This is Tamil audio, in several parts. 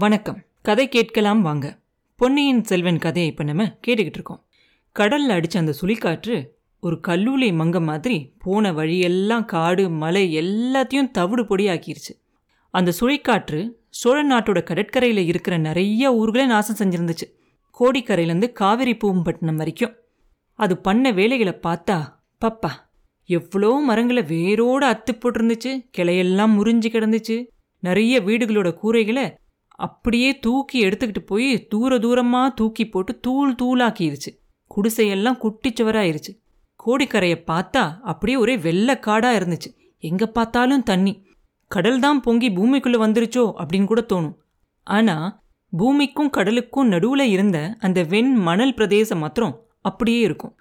வணக்கம். கதை கேட்கலாம் வாங்க. பொன்னியின் செல்வன் கதையை இப்போ நம்ம கேட்டுக்கிட்டு இருக்கோம். கடலில் அடித்த அந்த சுழிக்காற்று ஒரு கல்லூலி மங்க மாதிரி போன வழியெல்லாம் காடு மலை எல்லாத்தையும் தவிடு பொடியாக்கிருச்சு. அந்த சுழிக்காற்று சோழ நாட்டோட கடற்கரையில் இருக்கிற நிறைய ஊர்களை நாசம் செஞ்சிருந்துச்சு. கோடிக்கரையிலேருந்து காவிரி பூம்பட்டினம் வரைக்கும். அது பண்ண வேலைகளை பார்த்தா பப்பா எவ்வளோ மரங்களை வேரோடு அத்து போட்டிருந்துச்சு. கிளையெல்லாம் முறிஞ்சு கிடந்துச்சு. நிறைய வீடுகளோட கூரைகளை அப்படியே தூக்கி எடுத்துக்கிட்டு போய் தூர தூரமாக தூக்கி போட்டு தூள் தூளாக்கிருச்சு. குடிசையெல்லாம் குட்டிச்சுவராயிருச்சு. கோடிக்கரையை பார்த்தா அப்படியே ஒரே வெள்ளக்காடாக இருந்துச்சு. எங்கே பார்த்தாலும் தண்ணி. கடல் தான் பொங்கி பூமிக்குள்ளே வந்துருச்சோ அப்படின்னு கூட தோணும். ஆனால் பூமிக்கும் கடலுக்கும் நடுவில் இருந்த அந்த வெண் மணல் பிரதேசம் மாத்திரம் அப்படியே இருக்கும்.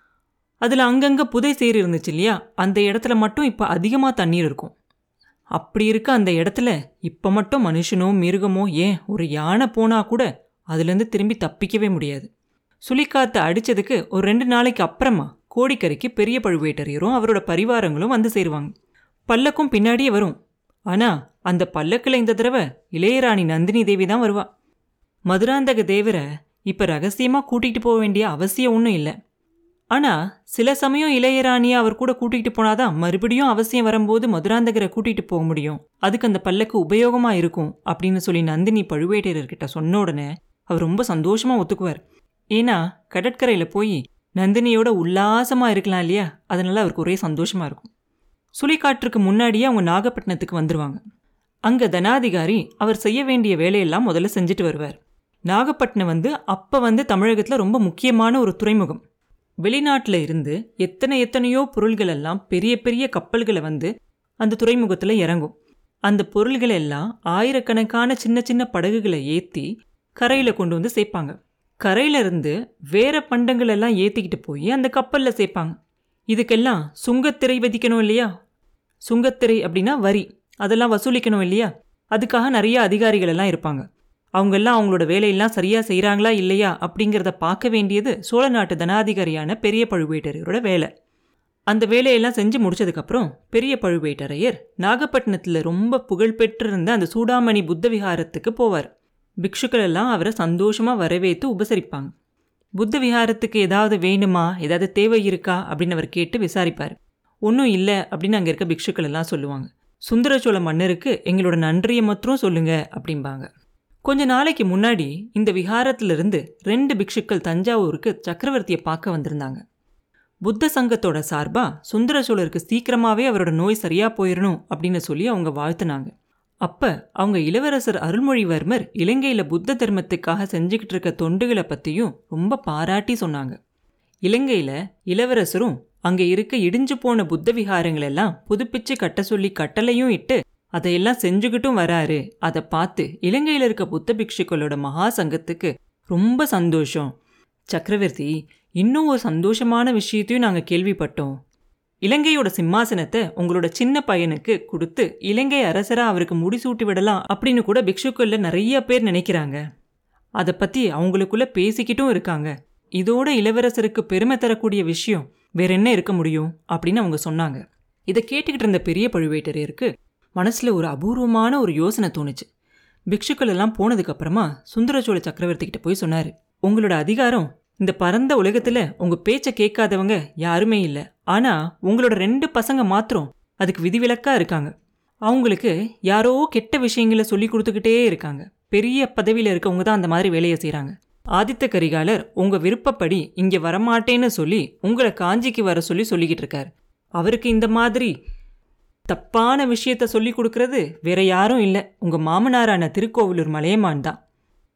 அதில் அங்கங்கே புதை சேர் இருந்துச்சு இல்லையா? அந்த இடத்துல மட்டும் இப்போ அதிகமாக தண்ணீர் இருக்கும். அப்படி இருக்க அந்த இடத்துல இப்போ மட்டும் மனுஷனோ மிருகமோ ஏன் ஒரு யானை போனா கூட அதுலேருந்து திரும்பி தப்பிக்கவே முடியாது. சுழிக்காத்து அடித்ததுக்கு ஒரு ரெண்டு நாளைக்கு அப்புறமா கோடிக்கரைக்கு பெரிய பழுவேட்டரையரும் அவரோட பரிவாரங்களும் வந்து சேருவாங்க. பல்லக்கும் பின்னாடியே வரும். ஆனால் அந்த பல்லக்கில் இந்த தடவை இளையராணி நந்தினி தேவி தான் வருவா. மதுராந்தக தேவரை இப்போ ரகசியமாக கூட்டிகிட்டு போக வேண்டிய அவசியம் ஒன்றும் இல்லை. ஆனால் சில சமயம் இளையராணியை அவர் கூட கூட்டிகிட்டு போனாதான் மறுபடியும் அவசியம் வரும்போது மதுராந்தகரை கூட்டிகிட்டு போக முடியும். அதுக்கு அந்த பல்லக்கு உபயோகமாக இருக்கும் அப்படின்னு சொல்லி நந்தினி பழுவேட்டையர்கிட்ட சொன்ன உடனே அவர் ரொம்ப சந்தோஷமாக ஒத்துக்குவார். ஏன்னா கடற்கரையில் போய் நந்தினியோட உல்லாசமாக இருக்கலாம் இல்லையா? அதனால் அவருக்கு ஒரே சந்தோஷமாக இருக்கும். சுழிக்காற்றுக்கு முன்னாடியே அவங்க நாகப்பட்டினத்துக்கு வந்துடுவாங்க அங்கே தனாதிகாரி அவர் செய்ய வேண்டிய வேலையெல்லாம் முதல்ல செஞ்சுட்டு வருவார். நாகப்பட்டினம் வந்து அப்போ வந்து தமிழகத்தில் ரொம்ப முக்கியமான ஒரு துறைமுகம். வெளிநாட்டில் இருந்து எத்தனை எத்தனையோ பொருள்கள் எல்லாம் பெரிய பெரிய கப்பல்களை வந்து அந்த துறைமுகத்தில் இறங்கும். அந்த பொருள்கள் எல்லாம் ஆயிரக்கணக்கான சின்ன சின்ன படகுகளை ஏற்றி கரையில் கொண்டு வந்து சேர்ப்பாங்க கரையிலிருந்து வேற பண்டங்கள் எல்லாம் ஏற்றிக்கிட்டு போய் அந்த கப்பலில் சேர்ப்பாங்க இதுக்கெல்லாம் சுங்கத்திரை விதிக்கணும் இல்லையா? சுங்கத்திரை அப்படின்னா வரி. அதெல்லாம் வசூலிக்கணும் இல்லையா? அதுக்காக நிறைய அதிகாரிகள் எல்லாம் இருப்பாங்க. அவங்கெல்லாம் அவங்களோட வேலையெல்லாம் சரியா செய்கிறாங்களா இல்லையா அப்படிங்கிறத பார்க்க வேண்டியது சோழ நாட்டு தனாதிகாரியான பெரிய பழுவேட்டரையரோட வேலை. அந்த வேலையெல்லாம் செஞ்சு முடிச்சதுக்கப்புறம் பெரிய பழுவேட்டரையர் நாகப்பட்டினத்தில் ரொம்ப புகழ்பெற்றிருந்த அந்த சூடாமணி புத்த விஹாரத்துக்கு போவார். பிக்ஷுக்கள் எல்லாம் அவரை சந்தோஷமாக வரவேற்று உபசரிப்பாங்க. புத்த விஹாரத்துக்கு ஏதாவது வேணுமா? ஏதாவது தேவை இருக்கா? அப்படின்னு அவர் கேட்டு விசாரிப்பார். ஒன்றும் இல்லை அப்படின்னு அங்கே இருக்க பிக்ஷுக்கள் எல்லாம் சொல்லுவாங்க. சுந்தரச்சோழ மன்னருக்கு எங்களோட நன்றியை மாத்திரம் சொல்லுங்க அப்படிம்பாங்க. கொஞ்ச நாளைக்கு முன்னாடி இந்த விஹாரத்திலிருந்து ரெண்டு பிக்ஷுக்கள் தஞ்சாவூருக்கு சக்கரவர்த்தியை பார்க்க வந்திருந்தாங்க. புத்த சங்கத்தோட சார்பா சுந்தர சோழருக்கு சீக்கிரமாவே அவரோட நோய் சரியா போயிடணும் அப்படின்னு சொல்லி அவங்க வாழ்த்துனாங்க. அப்ப அவங்க இளவரசர் அருள்மொழிவர்மர் இலங்கையில் புத்த தர்மத்துக்காக செஞ்சுக்கிட்டு இருக்க தொண்டுகளை பத்தியும் ரொம்ப பாராட்டி சொன்னாங்க. இலங்கையில இளவரசரும் அங்கே இருக்க இடிஞ்சு போன புத்த விகாரங்களெல்லாம் புதுப்பிச்சு கட்ட சொல்லி கட்டளையும் இட்டு அதையெல்லாம் செஞ்சுக்கிட்டும் வராரு. அதை பார்த்து இலங்கையில் இருக்க புத்த பிக்ஷுக்களோட மகா சங்கத்துக்கு ரொம்ப சந்தோஷம். சக்கரவர்த்தி இன்னும் ஒரு சந்தோஷமான விஷயத்தையும் நாங்கள் கேள்விப்பட்டோம். இலங்கையோட சிம்மாசனத்தை உங்களோட சின்ன பையனுக்கு கொடுத்து இலங்கை அரசராக அவருக்கு முடிசூட்டி விடலாம் அப்படின்னு கூட பிக்ஷுக்கள்ல நிறைய பேர் நினைக்கிறாங்க. அதை பற்றி அவங்களுக்குள்ள பேசிக்கிட்டும் இருக்காங்க. இதோட இளவரசருக்கு பெருமை தரக்கூடிய விஷயம் வேற என்ன இருக்க முடியும் அப்படின்னு அவங்க சொன்னாங்க. இதை கேட்டுக்கிட்டு இருந்த பெரிய பழுவேட்டரையருக்கு மனசில் ஒரு அபூர்வமான ஒரு யோசனை தோணுச்சு. பிக்ஷுக்கள் எல்லாம் போனதுக்கப்புறமா சுந்தரச்சோழ சக்கரவர்த்தி கிட்ட போய் சொன்னார் உங்களோட அதிகாரம் இந்த பரந்த உலகத்தில் உங்கள் பேச்சை கேட்காதவங்க யாருமே இல்லை. ஆனால் உங்களோட ரெண்டு பசங்க மாத்திரம் அதுக்கு விதிவிலக்காக இருக்காங்க. அவங்களுக்கு யாரோ கெட்ட விஷயங்களை சொல்லி கொடுத்துக்கிட்டே இருக்காங்க. பெரிய பதவியில் இருக்கவங்க தான் அந்த மாதிரி வேலையை செய்கிறாங்க ஆதித்த கரிகாலர் உங்கள் விருப்பப்படி இங்கே வரமாட்டேன்னு சொல்லி உங்களை காஞ்சிக்கு வர சொல்லி சொல்லிக்கிட்டு இருக்காரு. அவருக்கு இந்த மாதிரி தப்பான விஷயத்த சொல்லி கொடுக்கறது வேற யாரும் இல்லை. உங்க மாமனாரான திருக்கோவிலூர் மலையமான் தான்.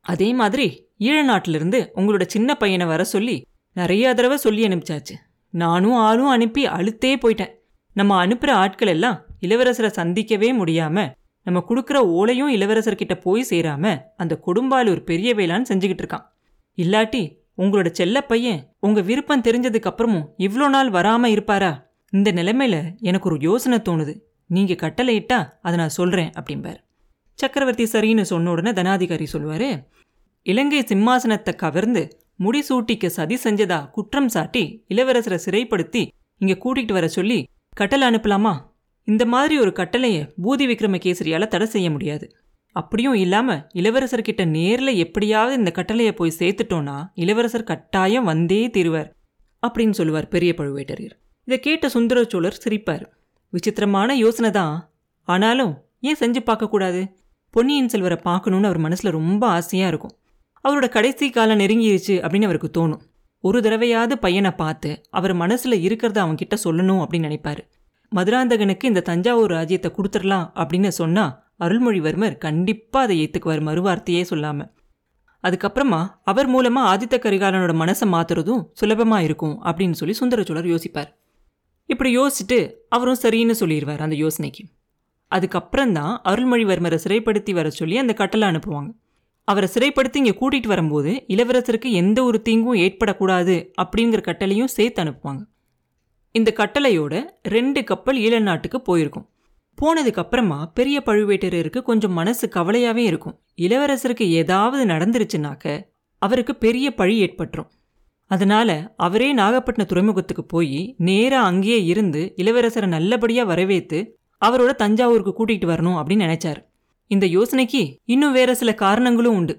அதே மாதிரி ஈழ நாட்டிலிருந்து உங்களோட சின்ன பையனை வர சொல்லி நிறைய தடவை சொல்லி அனுப்பிச்சாச்சு. நானும் ஆளும் அனுப்பி அழுத்தே போயிட்டேன். நம்ம அனுப்புற ஆட்கள் எல்லாம் இளவரசரை சந்திக்கவே முடியாம நம்ம கொடுக்குற ஓலையும் இளவரசர்கிட்ட போய் சேராம அந்த கொடும்பாலூர் பெரிய வேளான்னு செஞ்சுக்கிட்டு இருக்கான். இல்லாட்டி உங்களோட செல்ல பையன் உங்க விருப்பம் தெரிஞ்சதுக்கு அப்புறமும் இவ்வளோ நாள் வராம இருப்பாரா? இந்த நிலைமையில எனக்கு ஒரு யோசனை தோணுது. நீங்க கட்டளையிட்டா அதை நான் சொல்றேன் அப்படிம்பார். சக்கரவர்த்தி சரின்னு சொன்ன உடனே தனாதிகாரி சொல்லுவாரு இலங்கை சிம்மாசனத்தை கவர்ந்து முடிசூட்டிக்க சதி செஞ்சதா குற்றம் சாட்டி இளவரசரை சிறைப்படுத்தி இங்க கூட்டிகிட்டு வர சொல்லி கட்டளை அனுப்பலாமா? இந்த மாதிரி ஒரு கட்டளையை பூதி விக்ரமகேசரியால் தடை செய்ய முடியாது. அப்படியும் இல்லாம இளவரசர்கிட்ட நேர்ல எப்படியாவது இந்த கட்டளையை போய் சேர்த்துட்டோன்னா இளவரசர் கட்டாயம் வந்தே தீருவார் அப்படின்னு சொல்லுவார் பெரிய பழுவேட்டரையர். இதை கேட்ட சுந்தர சோழர் சிரிப்பார். விசித்திரமான யோசனை தான். ஆனாலும் ஏன் செஞ்சு பார்க்கக்கூடாது? பொன்னியின் செல்வரை பார்க்கணுன்னு அவர் மனசில் ரொம்ப ஆசையாக இருக்கும். அவரோட கடைசி காலம் நெருங்கிருச்சு அப்படின்னு அவருக்கு தோணும். ஒரு தடவையாவது பையனை பார்த்து அவர் மனசில் இருக்கிறத அவன்கிட்ட சொல்லணும் அப்படின்னு நினைப்பார். மதுராந்தகனுக்கு இந்த தஞ்சாவூர் ராஜ்யத்தை கொடுத்துடலாம் அப்படின்னு சொன்னால் அருள்மொழிவர்மர் கண்டிப்பாக அதை ஏற்றுக்குவார் மறுவார்த்தையே சொல்லாமல் அதுக்கப்புறமா அவர் மூலமாக ஆதித்த கரிகாலனோட மனசை மாத்துறதும் சுலபமாக இருக்கும் அப்படின்னு சொல்லி சுந்தரச்சோழர் யோசிப்பார். இப்படி யோசிச்சுட்டு அவரும் சரின்னு சொல்லிடுவார் அந்த யோசனைக்கு. அதுக்கப்புறம் தான் அருள்மொழிவர்மரை சிறைப்படுத்தி வர சொல்லி அந்த கட்டளை அனுப்புவாங்க. அவரை சிறைப்படுத்தி இங்கே கூட்டிகிட்டு வரும்போது இளவரசருக்கு எந்த ஒரு தீங்கும் ஏற்படக்கூடாது அப்படிங்கிற கட்டளையும் சேர்த்து அனுப்புவாங்க. இந்த கட்டளையோட ரெண்டு கப்பல் ஈழ நாட்டுக்கு போயிருக்கும். போனதுக்கப்புறமா பெரிய பழுவேட்டரருக்கு கொஞ்சம் மனசு கவலையாகவே இருக்கும். இளவரசருக்கு ஏதாவது நடந்துருச்சுனாக்க அவருக்கு பெரிய பழி ஏற்பட்டுரும். அதனால அவரே நாகப்பட்டின துறைமுகத்துக்கு போய் நேராக அங்கேயே இருந்து இளவரசரை நல்லபடியாக வரவேத்து அவரோட தஞ்சாவூருக்கு கூட்டிகிட்டு வரணும் அப்படின்னு நினைச்சார். இந்த யோசனைக்கு இன்னும் வேற சில காரணங்களும் உண்டு.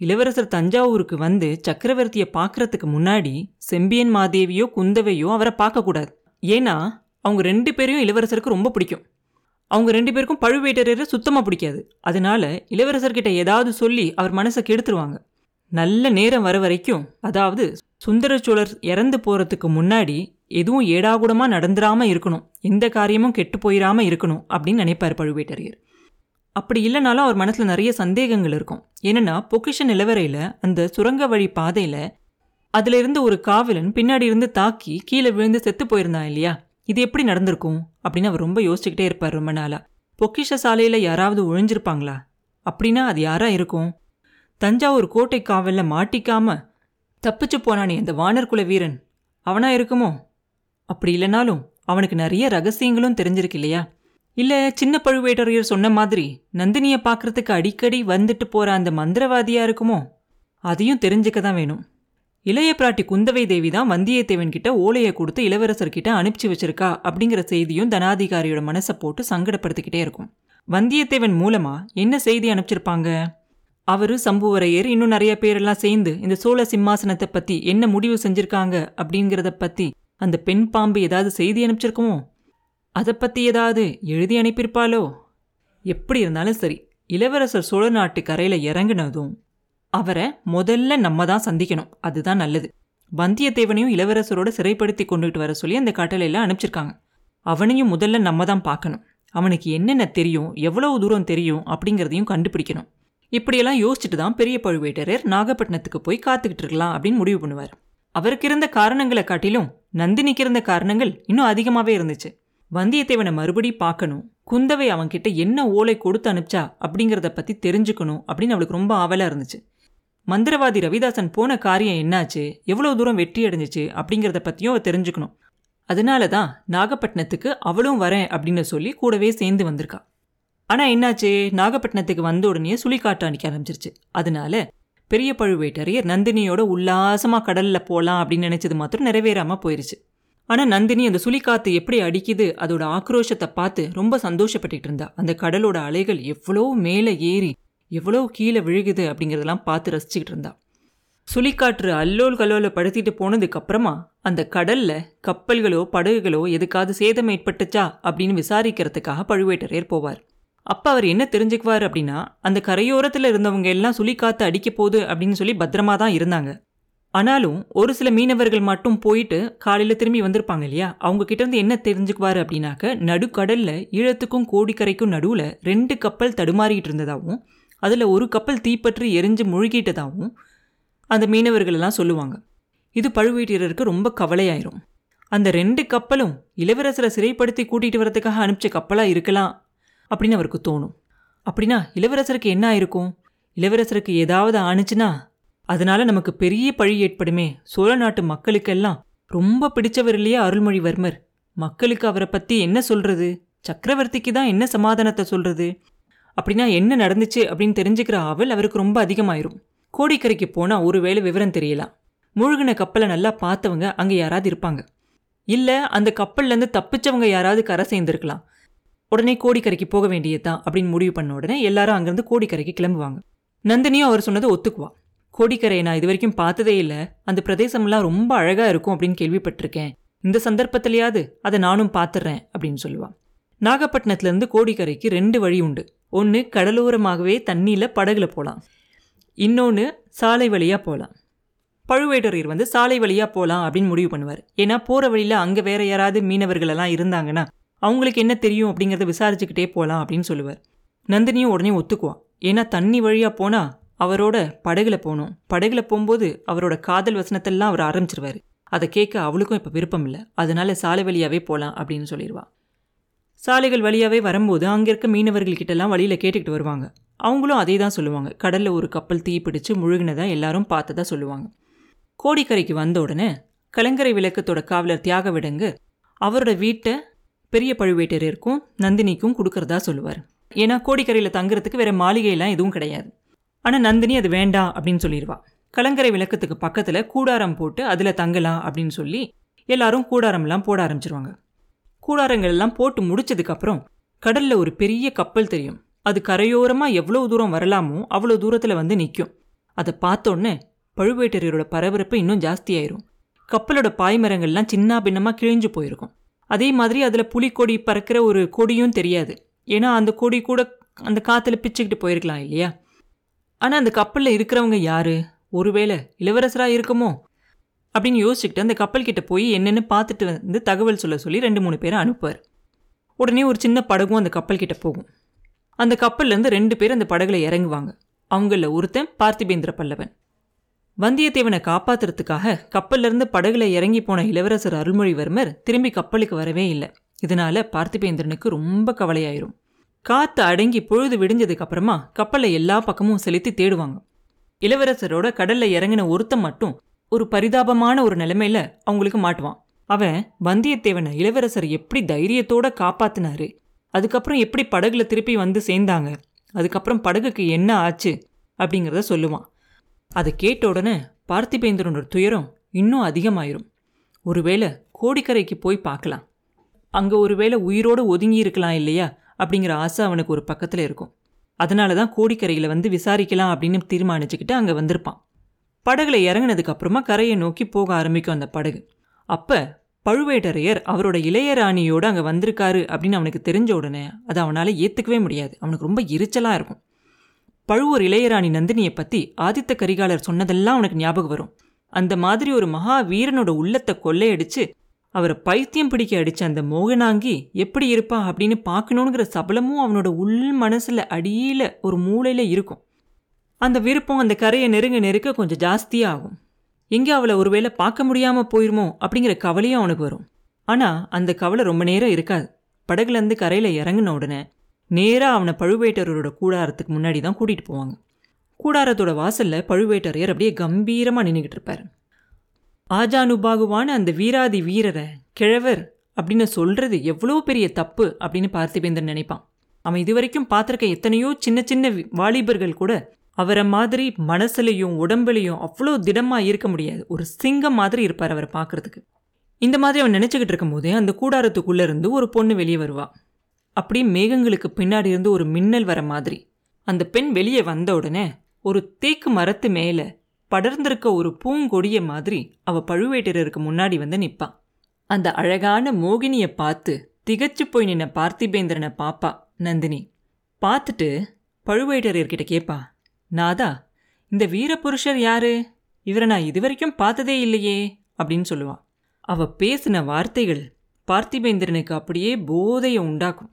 இளவரசர் தஞ்சாவூருக்கு வந்து சக்கரவர்த்தியை பார்க்கறதுக்கு முன்னாடி செம்பியன் மாதேவியோ குந்தவையோ அவரை பார்க்கக்கூடாது. ஏன்னா அவங்க ரெண்டு பேரையும் இளவரசருக்கு ரொம்ப பிடிக்கும். அவங்க ரெண்டு பேருக்கும் பழுவேட்டரையரை சுத்தமாக பிடிக்காது. அதனால இளவரசர்கிட்ட ஏதாவது சொல்லி அவர் மனசை கெடுத்துருவாங்க. நல்ல நேரம் வர வரைக்கும் அதாவது சுந்தர சோழர் இறந்து போகிறதுக்கு முன்னாடி எதுவும் ஏடாகூடமாக நடந்துடாமல் இருக்கணும் எந்த காரியமும் கெட்டு போயிடாமல் இருக்கணும் அப்படின்னு நினைப்பார் பழுவேட்டரையர். அப்படி இல்லைனாலும் அவர் மனசில் நிறைய சந்தேகங்கள் இருக்கும். என்னென்னா பொக்கிஷ நிலவரையில் அந்த சுரங்க வழி பாதையில் அதிலிருந்து ஒரு காவலன் பின்னாடி இருந்து தாக்கி கீழே விழுந்து செத்து போயிருந்தான் இல்லையா? இது எப்படி நடந்திருக்கும்? அப்படின்னு அவர் ரொம்ப யோசிச்சுக்கிட்டே இருப்பார் ரொம்ப நாளாக பொக்கிஷ சாலையில் யாராவது ஒழிஞ்சிருப்பாங்களா அப்படின்னா அது யாராக இருக்கும்? தஞ்சாவூர் கோட்டை காவலில் மாட்டிக்காம தப்பிச்சு போனானே அந்த வானர்குல வீரன். அவனா இருக்குமோ? அப்படி இல்லைனாலும் அவனுக்கு நிறைய ரகசியங்களும் தெரிஞ்சிருக்கு இல்லையா? இல்லை சின்ன பழுவேட்டரையர் சொன்ன மாதிரி நந்தினியை பார்க்கறதுக்கு அடிக்கடி வந்துட்டு போகிற அந்த மந்திரவாதியா இருக்குமோ? அதையும் தெரிஞ்சுக்க தான் வேணும். இளைய பிராட்டி குந்தவை தேவி தான் வந்தியத்தேவன் கிட்ட ஓலையை கொடுத்து இளவரசர்கிட்ட அனுப்பிச்சு வச்சிருக்கா அப்படிங்கிற செய்தியும் தனாதிகாரியோட மனசை போட்டு சங்கடப்படுத்திக்கிட்டே இருக்கும். வந்தியத்தேவன் மூலமா என்ன செய்தி அனுப்பிச்சிருப்பாங்க? அவரு சம்புவரையர் இன்னும் நிறைய பேரெல்லாம் சேர்ந்து இந்த சோழ சிம்மாசனத்தை பத்தி என்ன முடிவு செஞ்சிருக்காங்க அப்படிங்கிறத பத்தி அந்த பெண் பாம்பு ஏதாவது செய்தி அனுப்பிச்சிருக்குமோ? அதை பற்றி ஏதாவது எழுதி அனுப்பியிருப்பாளோ? எப்படி இருந்தாலும் சரி இளவரசர் சோழ நாட்டு கரையில் இறங்கினதும் அவரை முதல்ல நம்ம தான் சந்திக்கணும். அதுதான் நல்லது. வந்தியத்தேவனையும் இளவரசரோட சிறைப்படுத்தி கொண்டுகிட்டு வர சொல்லி அந்த கட்டளையில் அனுப்பிச்சிருக்காங்க. அவனையும் முதல்ல நம்ம தான் பார்க்கணும். அவனுக்கு என்னென்ன தெரியும் எவ்வளவு தூரம் தெரியும் அப்படிங்கிறதையும் கண்டுபிடிக்கணும். இப்படியெல்லாம் யோசிச்சுட்டு தான் பெரிய பழுவேட்டரர் நாகப்பட்டினத்துக்கு போய் காத்துக்கிட்டு இருக்கலாம் அப்படின்னு முடிவு பண்ணுவார். அவருக்கு இருந்த காரணங்களை காட்டிலும் நந்தினிக்கு இருந்த காரணங்கள் இன்னும் அதிகமாகவே இருந்துச்சு. வந்தியத்தேவனை மறுபடி பார்க்கணும். குந்தவை அவன்கிட்ட என்ன ஓலை கொடுத்து அனுப்பிச்சா அப்படிங்கிறத பற்றி தெரிஞ்சுக்கணும் அப்படின்னு அவளுக்கு ரொம்ப ஆவலாக இருந்துச்சு. மந்திரவாதி ரவிதாசன் போன காரியம் என்னாச்சு? எவ்வளோ தூரம் வெற்றி அடைஞ்சிச்சு அப்படிங்கிறத பற்றியும் அவள் தெரிஞ்சுக்கணும். அதனால தான் நாகப்பட்டினத்துக்கு அவளும் வரேன் அப்படின்னு சொல்லி கூடவே சேர்ந்து வந்திருக்கா. ஆனால் என்னாச்சு? நாகப்பட்டினத்துக்கு வந்த உடனே சுழிக்காற்று அணிக்க ஆரம்பிச்சிருச்சு. அதனால பெரிய பழுவேட்டரையர் நந்தினியோட உல்லாசமாக கடலில் போகலாம் அப்படின்னு நினச்சது மாத்திரம் நிறைவேறாமல் போயிருச்சு. ஆனால் நந்தினி அந்த சுழிக்காத்து எப்படி அடிக்குது அதோட ஆக்ரோஷத்தை பார்த்து ரொம்ப சந்தோஷப்பட்டுட்டு இருந்தா. அந்த கடலோட அலைகள் எவ்வளோ மேலே ஏறி எவ்வளோ கீழே விழுகுது அப்படிங்கிறதெல்லாம் பார்த்து ரசிச்சுக்கிட்டு இருந்தா. சுழிக்காற்று அல்லோல் கல்லோல படுத்திட்டு போனதுக்கப்புறமா அந்த கடல்ல கப்பல்களோ படகுகளோ எதுக்காவது சேதம் ஏற்பட்டுச்சா அப்படின்னு விசாரிக்கிறதுக்காக பழுவேட்டரையர் போவார். அப்போ அவர் என்ன தெரிஞ்சுக்குவார் அப்படின்னா அந்த கரையோரத்தில் இருந்தவங்க எல்லாம் சுழிக்காத்து அடிக்க போகுது அப்படின்னு சொல்லி பத்திரமா தான் இருந்தாங்க. ஆனாலும் ஒரு சில மீனவர்கள் மட்டும் போயிட்டு காலையில் திரும்பி வந்திருப்பாங்க இல்லையா? அவங்க கிட்டேருந்து என்ன தெரிஞ்சுக்குவார் அப்படின்னாக்க நடுக்கடலில் ஈழத்துக்கும் கோடிக்கரைக்கும் நடுவில் ரெண்டு கப்பல் தடுமாறிக்கிட்டு இருந்ததாகவும் அதில் ஒரு கப்பல் தீப்பற்றி எரிஞ்சு முழுகிட்டதாகவும் அந்த மீனவர்கள் எல்லாம் சொல்லுவாங்க. இது பழுவேட்டரருக்கு ரொம்ப கவலையாயிரும். அந்த ரெண்டு கப்பலும் இளவரசரை சிறைப்படுத்தி கூட்டிகிட்டு வரதுக்காக அனுப்பிச்ச கப்பலாக இருக்கலாம் அப்படின்னு அவருக்கு தோணும். அப்படின்னா இளவரசருக்கு என்ன ஆயிருக்கும்? இளவரசருக்கு ஏதாவது ஆணுச்சுன்னா அதனால நமக்கு பெரிய பழி ஏற்படுமே. சோழ நாட்டு மக்களுக்கெல்லாம் ரொம்ப பிடிச்சவர் இல்லையா அருள்மொழிவர்மர்? மக்களுக்கு அவரை பத்தி என்ன சொல்றது? சக்கரவர்த்திக்கு தான் என்ன சமாதானத்தை சொல்றது? அப்படின்னா என்ன நடந்துச்சு அப்படின்னு தெரிஞ்சுக்கிற ஆவல் அவருக்கு ரொம்ப அதிகமாயிரும். கோடிக்கரைக்கு போனா ஒருவேளை விவரம் தெரியலாம் மூழ்கின கப்பலை நல்லா பார்த்தவங்க அங்கே யாராவது இருப்பாங்க. இல்லை அந்த கப்பல்லேருந்து தப்பிச்சவங்க யாராவது கரை சேர்ந்துருக்கலாம். உடனே கோடிக்கரைக்கு போக வேண்டியதுதான் அப்படின்னு முடிவு பண்ண உடனே எல்லாரும் அங்கேருந்து கோடிக்கரைக்கு கிளம்புவாங்க. நந்தினியும் அவர் சொன்னதை ஒத்துக்குவா. கோடிக்கரையை நான் இது வரைக்கும் பார்த்ததே இல்லை. அந்த பிரதேசம்லாம் ரொம்ப அழகாக இருக்கும் அப்படின்னு கேள்விப்பட்டிருக்கேன். இந்த சந்தர்ப்பத்திலையாவது அதை நானும் பார்த்துட்றேன் அப்படின்னு சொல்லுவான் நாகப்பட்டினத்துலேருந்து கோடிக்கரைக்கு ரெண்டு வழி உண்டு. ஒன்று கடலோரமாகவே தண்ணியில் படகுல போகலாம் இன்னொன்று சாலை வழியாக போகலாம் பழுவேட்டரையர் வந்து சாலை வழியாக போகலாம் அப்படின்னு முடிவு பண்ணுவார். ஏன்னா போகிற வழியில் அங்கே வேற யாராவது மீனவர்கள் எல்லாம் இருந்தாங்கன்னா அவங்களுக்கு என்ன தெரியும் அப்படிங்கிறத விசாரிச்சுக்கிட்டே போகலாம் அப்படின்னு சொல்லுவார். நந்தினியும் உடனே ஒத்துக்குவான். ஏன்னா தண்ணி வழியாக போனால் அவரோட படகுல போகணும். படகுல போகும்போது அவரோட காதல் வசனத்தெல்லாம் அவர் ஆரம்பிச்சிருவார். அதை கேட்க அவளுக்கும் இப்போ விருப்பம் இல்லை. அதனால சாலை வழியாகவே போகலாம் அப்படின்னு சொல்லிடுவா. சாலைகள் வழியாகவே வரும்போது அங்கே இருக்க மீனவர்கள்கிட்டலாம் வழியில் கேட்டுக்கிட்டு வருவாங்க. அவங்களும் அதே தான் சொல்லுவாங்க. கடலில் ஒரு கப்பல் தீப்பிடிச்சு முழுகினதாக எல்லாரும் பார்த்ததா சொல்லுவாங்க. கோடிக்கரைக்கு வந்த உடனே கலங்கரை விளக்கத்தோட காவலர் தியாக விடங்கு அவரோட வீட்டை பெரிய பழுவேட்டரையருக்கும் நந்தினிக்கும் கொடுக்கறதா சொல்லுவார். ஏன்னா கோடிக்கரையில் தங்குறதுக்கு வேற மாளிகையெல்லாம் எதுவும் கிடையாது. ஆனால் நந்தினி அது வேண்டாம் அப்படின்னு சொல்லிடுவா. கலங்கரை விளக்கத்துக்கு பக்கத்தில் கூடாரம் போட்டு அதில் தங்கலாம் அப்படின்னு சொல்லி எல்லாரும் கூடாரம்லாம் போட ஆரம்பிச்சிருவாங்க. கூடாரங்கள் எல்லாம் போட்டு முடிச்சதுக்கப்புறம் கடலில் ஒரு பெரிய கப்பல் தெரியும். அது கரையோரமாக எவ்வளோ தூரம் வரலாமோ அவ்வளோ தூரத்தில் வந்து நிற்கும் அதை பார்த்தோன்னே பழுவேட்டரையரோட பரபரப்பு இன்னும் ஜாஸ்தியாயிரும். கப்பலோட பாய்மரங்கள்லாம் சின்ன பின்னமாக கிழிஞ்சு போயிருக்கும். அதே மாதிரி அதில் புலிக்கொடி பறக்கிற ஒரு கொடியும் தெரியாது. ஏன்னா அந்த கொடி கூட அந்த காற்றுல பிச்சுக்கிட்டு போயிருக்கலாம் இல்லையா? ஆனால் அந்த கப்பலில் இருக்கிறவங்க யார்? ஒருவேளை இளவரசராக இருக்குமோ? அப்படின்னு யோசிச்சுக்கிட்டு அந்த கப்பல் கிட்ட போய் என்னென்னு பார்த்துட்டு வந்து தகவல் சொல்ல சொல்லி ரெண்டு மூணு பேரை அனுப்புவார். உடனே ஒரு சின்ன படகும் அந்த கப்பல் கிட்ட போகும். அந்த கப்பல்லேருந்து ரெண்டு பேர் அந்த படகுல இறங்குவாங்க. அவங்கள ஒருத்தன் பார்த்திபேந்திர பல்லவன். வந்தியத்தேவனை காப்பாத்துறதுக்காக கப்பல்லிருந்து படகுல இறங்கி போன இளவரசர் அருள்மொழிவர்மர் திரும்பி கப்பலுக்கு வரவே இல்லை. இதனால பார்த்திபேந்திரனுக்கு ரொம்ப கவலையாயிரும். காத்து அடங்கி பொழுது விடிஞ்சதுக்கு அப்புறமா கப்பலை எல்லா பக்கமும் செலுத்தி தேடுவாங்க. இளவரசரோட கடல்ல இறங்கின ஒருத்தன் மட்டும் ஒரு பரிதாபமான ஒரு நிலைமையில அவங்களுக்கு மாட்டுவான். அவன் வந்தியத்தேவனை இளவரசர் எப்படி தைரியத்தோட காப்பாத்தினாரு? அதுக்கப்புறம் எப்படி படகுல திருப்பி வந்து சேர்ந்தாங்க? அதுக்கப்புறம் படகுக்கு என்ன ஆச்சு? அப்படிங்கிறத சொல்லுவான். அதை கேட்ட உடனே பார்த்திபேந்திரனோட துயரம் இன்னும் அதிகமாயிரும். ஒருவேளை கோடிக்கரைக்கு போய் பார்க்கலாம். அங்கே ஒருவேளை உயிரோடு ஒதுங்கி இருக்கலாம் இல்லையா? அப்படிங்கிற ஆசை அவனுக்கு ஒரு பக்கத்தில் இருக்கும். அதனால தான் கோடிக்கரையில் வந்து விசாரிக்கலாம் அப்படின்னு தீர்மானிச்சுக்கிட்டு அங்கே வந்திருப்பான். படகுல இறங்கினதுக்கப்புறமா கரையை நோக்கி போக ஆரம்பிக்கும் அந்த படகு. அப்போ பழுவேட்டரையர் அவரோட இளையராணியோடு அங்கே வந்திருக்காரு அப்படின்னு அவனுக்கு தெரிஞ்ச உடனே அதை அவனால் ஏற்றுக்கவே முடியாது. அவனுக்கு ரொம்ப எரிச்சலாக இருக்கும். பழுவூர் இளையராணி நந்தினியை பற்றி ஆதித்த கரிகாலர் சொன்னதெல்லாம் அவனுக்கு ஞாபகம் வரும். அந்த மாதிரி ஒரு மகா வீரனோட உள்ளத்தை கொள்ளையடிச்சு அவரை பைத்தியம் பிடிக்க அடிச்ச அந்த மோகனாங்கி எப்படி இருப்பா அப்படின்னு பார்க்கணுங்கிற சபலமும் அவனோட உள் மனசில் அடியில் ஒரு மூளையில் இருக்கும். அந்த விருப்பம் அந்த கரையை நெருங்க நெருக்க கொஞ்சம் ஜாஸ்தியாக ஆகும். எங்கே அவளை ஒருவேளை பார்க்க முடியாமல் போயிருமோ அப்படிங்கிற கவலையும் அவனுக்கு வரும். ஆனால் அந்த கவலை ரொம்ப நேரம் இருக்காது. படகுலேருந்து கரையில் இறங்கின உடனே நேராக அவனை பழுவேட்டரோட கூடாரத்துக்கு முன்னாடி தான் கூட்டிகிட்டு போவாங்க. கூடாரத்தோட வாசலில் பழுவேட்டரையர் அப்படியே கம்பீரமாக நின்றுக்கிட்டு இருப்பார். ஆஜானுபாகுவான அந்த வீராதி வீரரை கிழவர் அப்படின்னு சொல்கிறது எவ்வளோ பெரிய தப்பு அப்படின்னு பார்த்திபேந்தன் நினைப்பான். அவன் இது வரைக்கும் பார்த்துருக்க எத்தனையோ சின்ன சின்ன வாலிபர்கள் கூட அவரை மாதிரி மனசுலையும் உடம்புலையும் அவ்வளோ திடமாக இருக்க முடியாது. ஒரு சிங்கம் மாதிரி இருப்பார் அவரை பார்க்கறதுக்கு. இந்த மாதிரி அவன் நினச்சிக்கிட்டு இருக்கும் போதே அந்த கூடாரத்துக்குள்ளே இருந்து ஒரு பொண்ணு வெளியே வருவாள் அப்படியே மேகங்களுக்கு பின்னாடி இருந்து ஒரு மின்னல் வர மாதிரி. அந்த பெண் வெளியே வந்த உடனே ஒரு தேக்கு மரத்து மேலே படர்ந்திருக்க ஒரு பூங்கொடிய மாதிரி அவ பழுவேட்டரருக்கு முன்னாடி வந்து நிற்பான் அந்த அழகான மோகினியை பார்த்து திகச்சு போய் நின்ன பார்த்திபேந்திரனை பாப்பா நந்தினி பார்த்துட்டு பழுவேட்டரையர்கிட்ட கேட்பா நாதா இந்த வீரபுருஷர் யாரு? இவரை நான் இதுவரைக்கும் பார்த்ததே இல்லையே அப்படின்னு சொல்லுவான் அவ பேசின வார்த்தைகள் பார்த்திபேந்திரனுக்கு அப்படியே போதையை உண்டாக்கும்.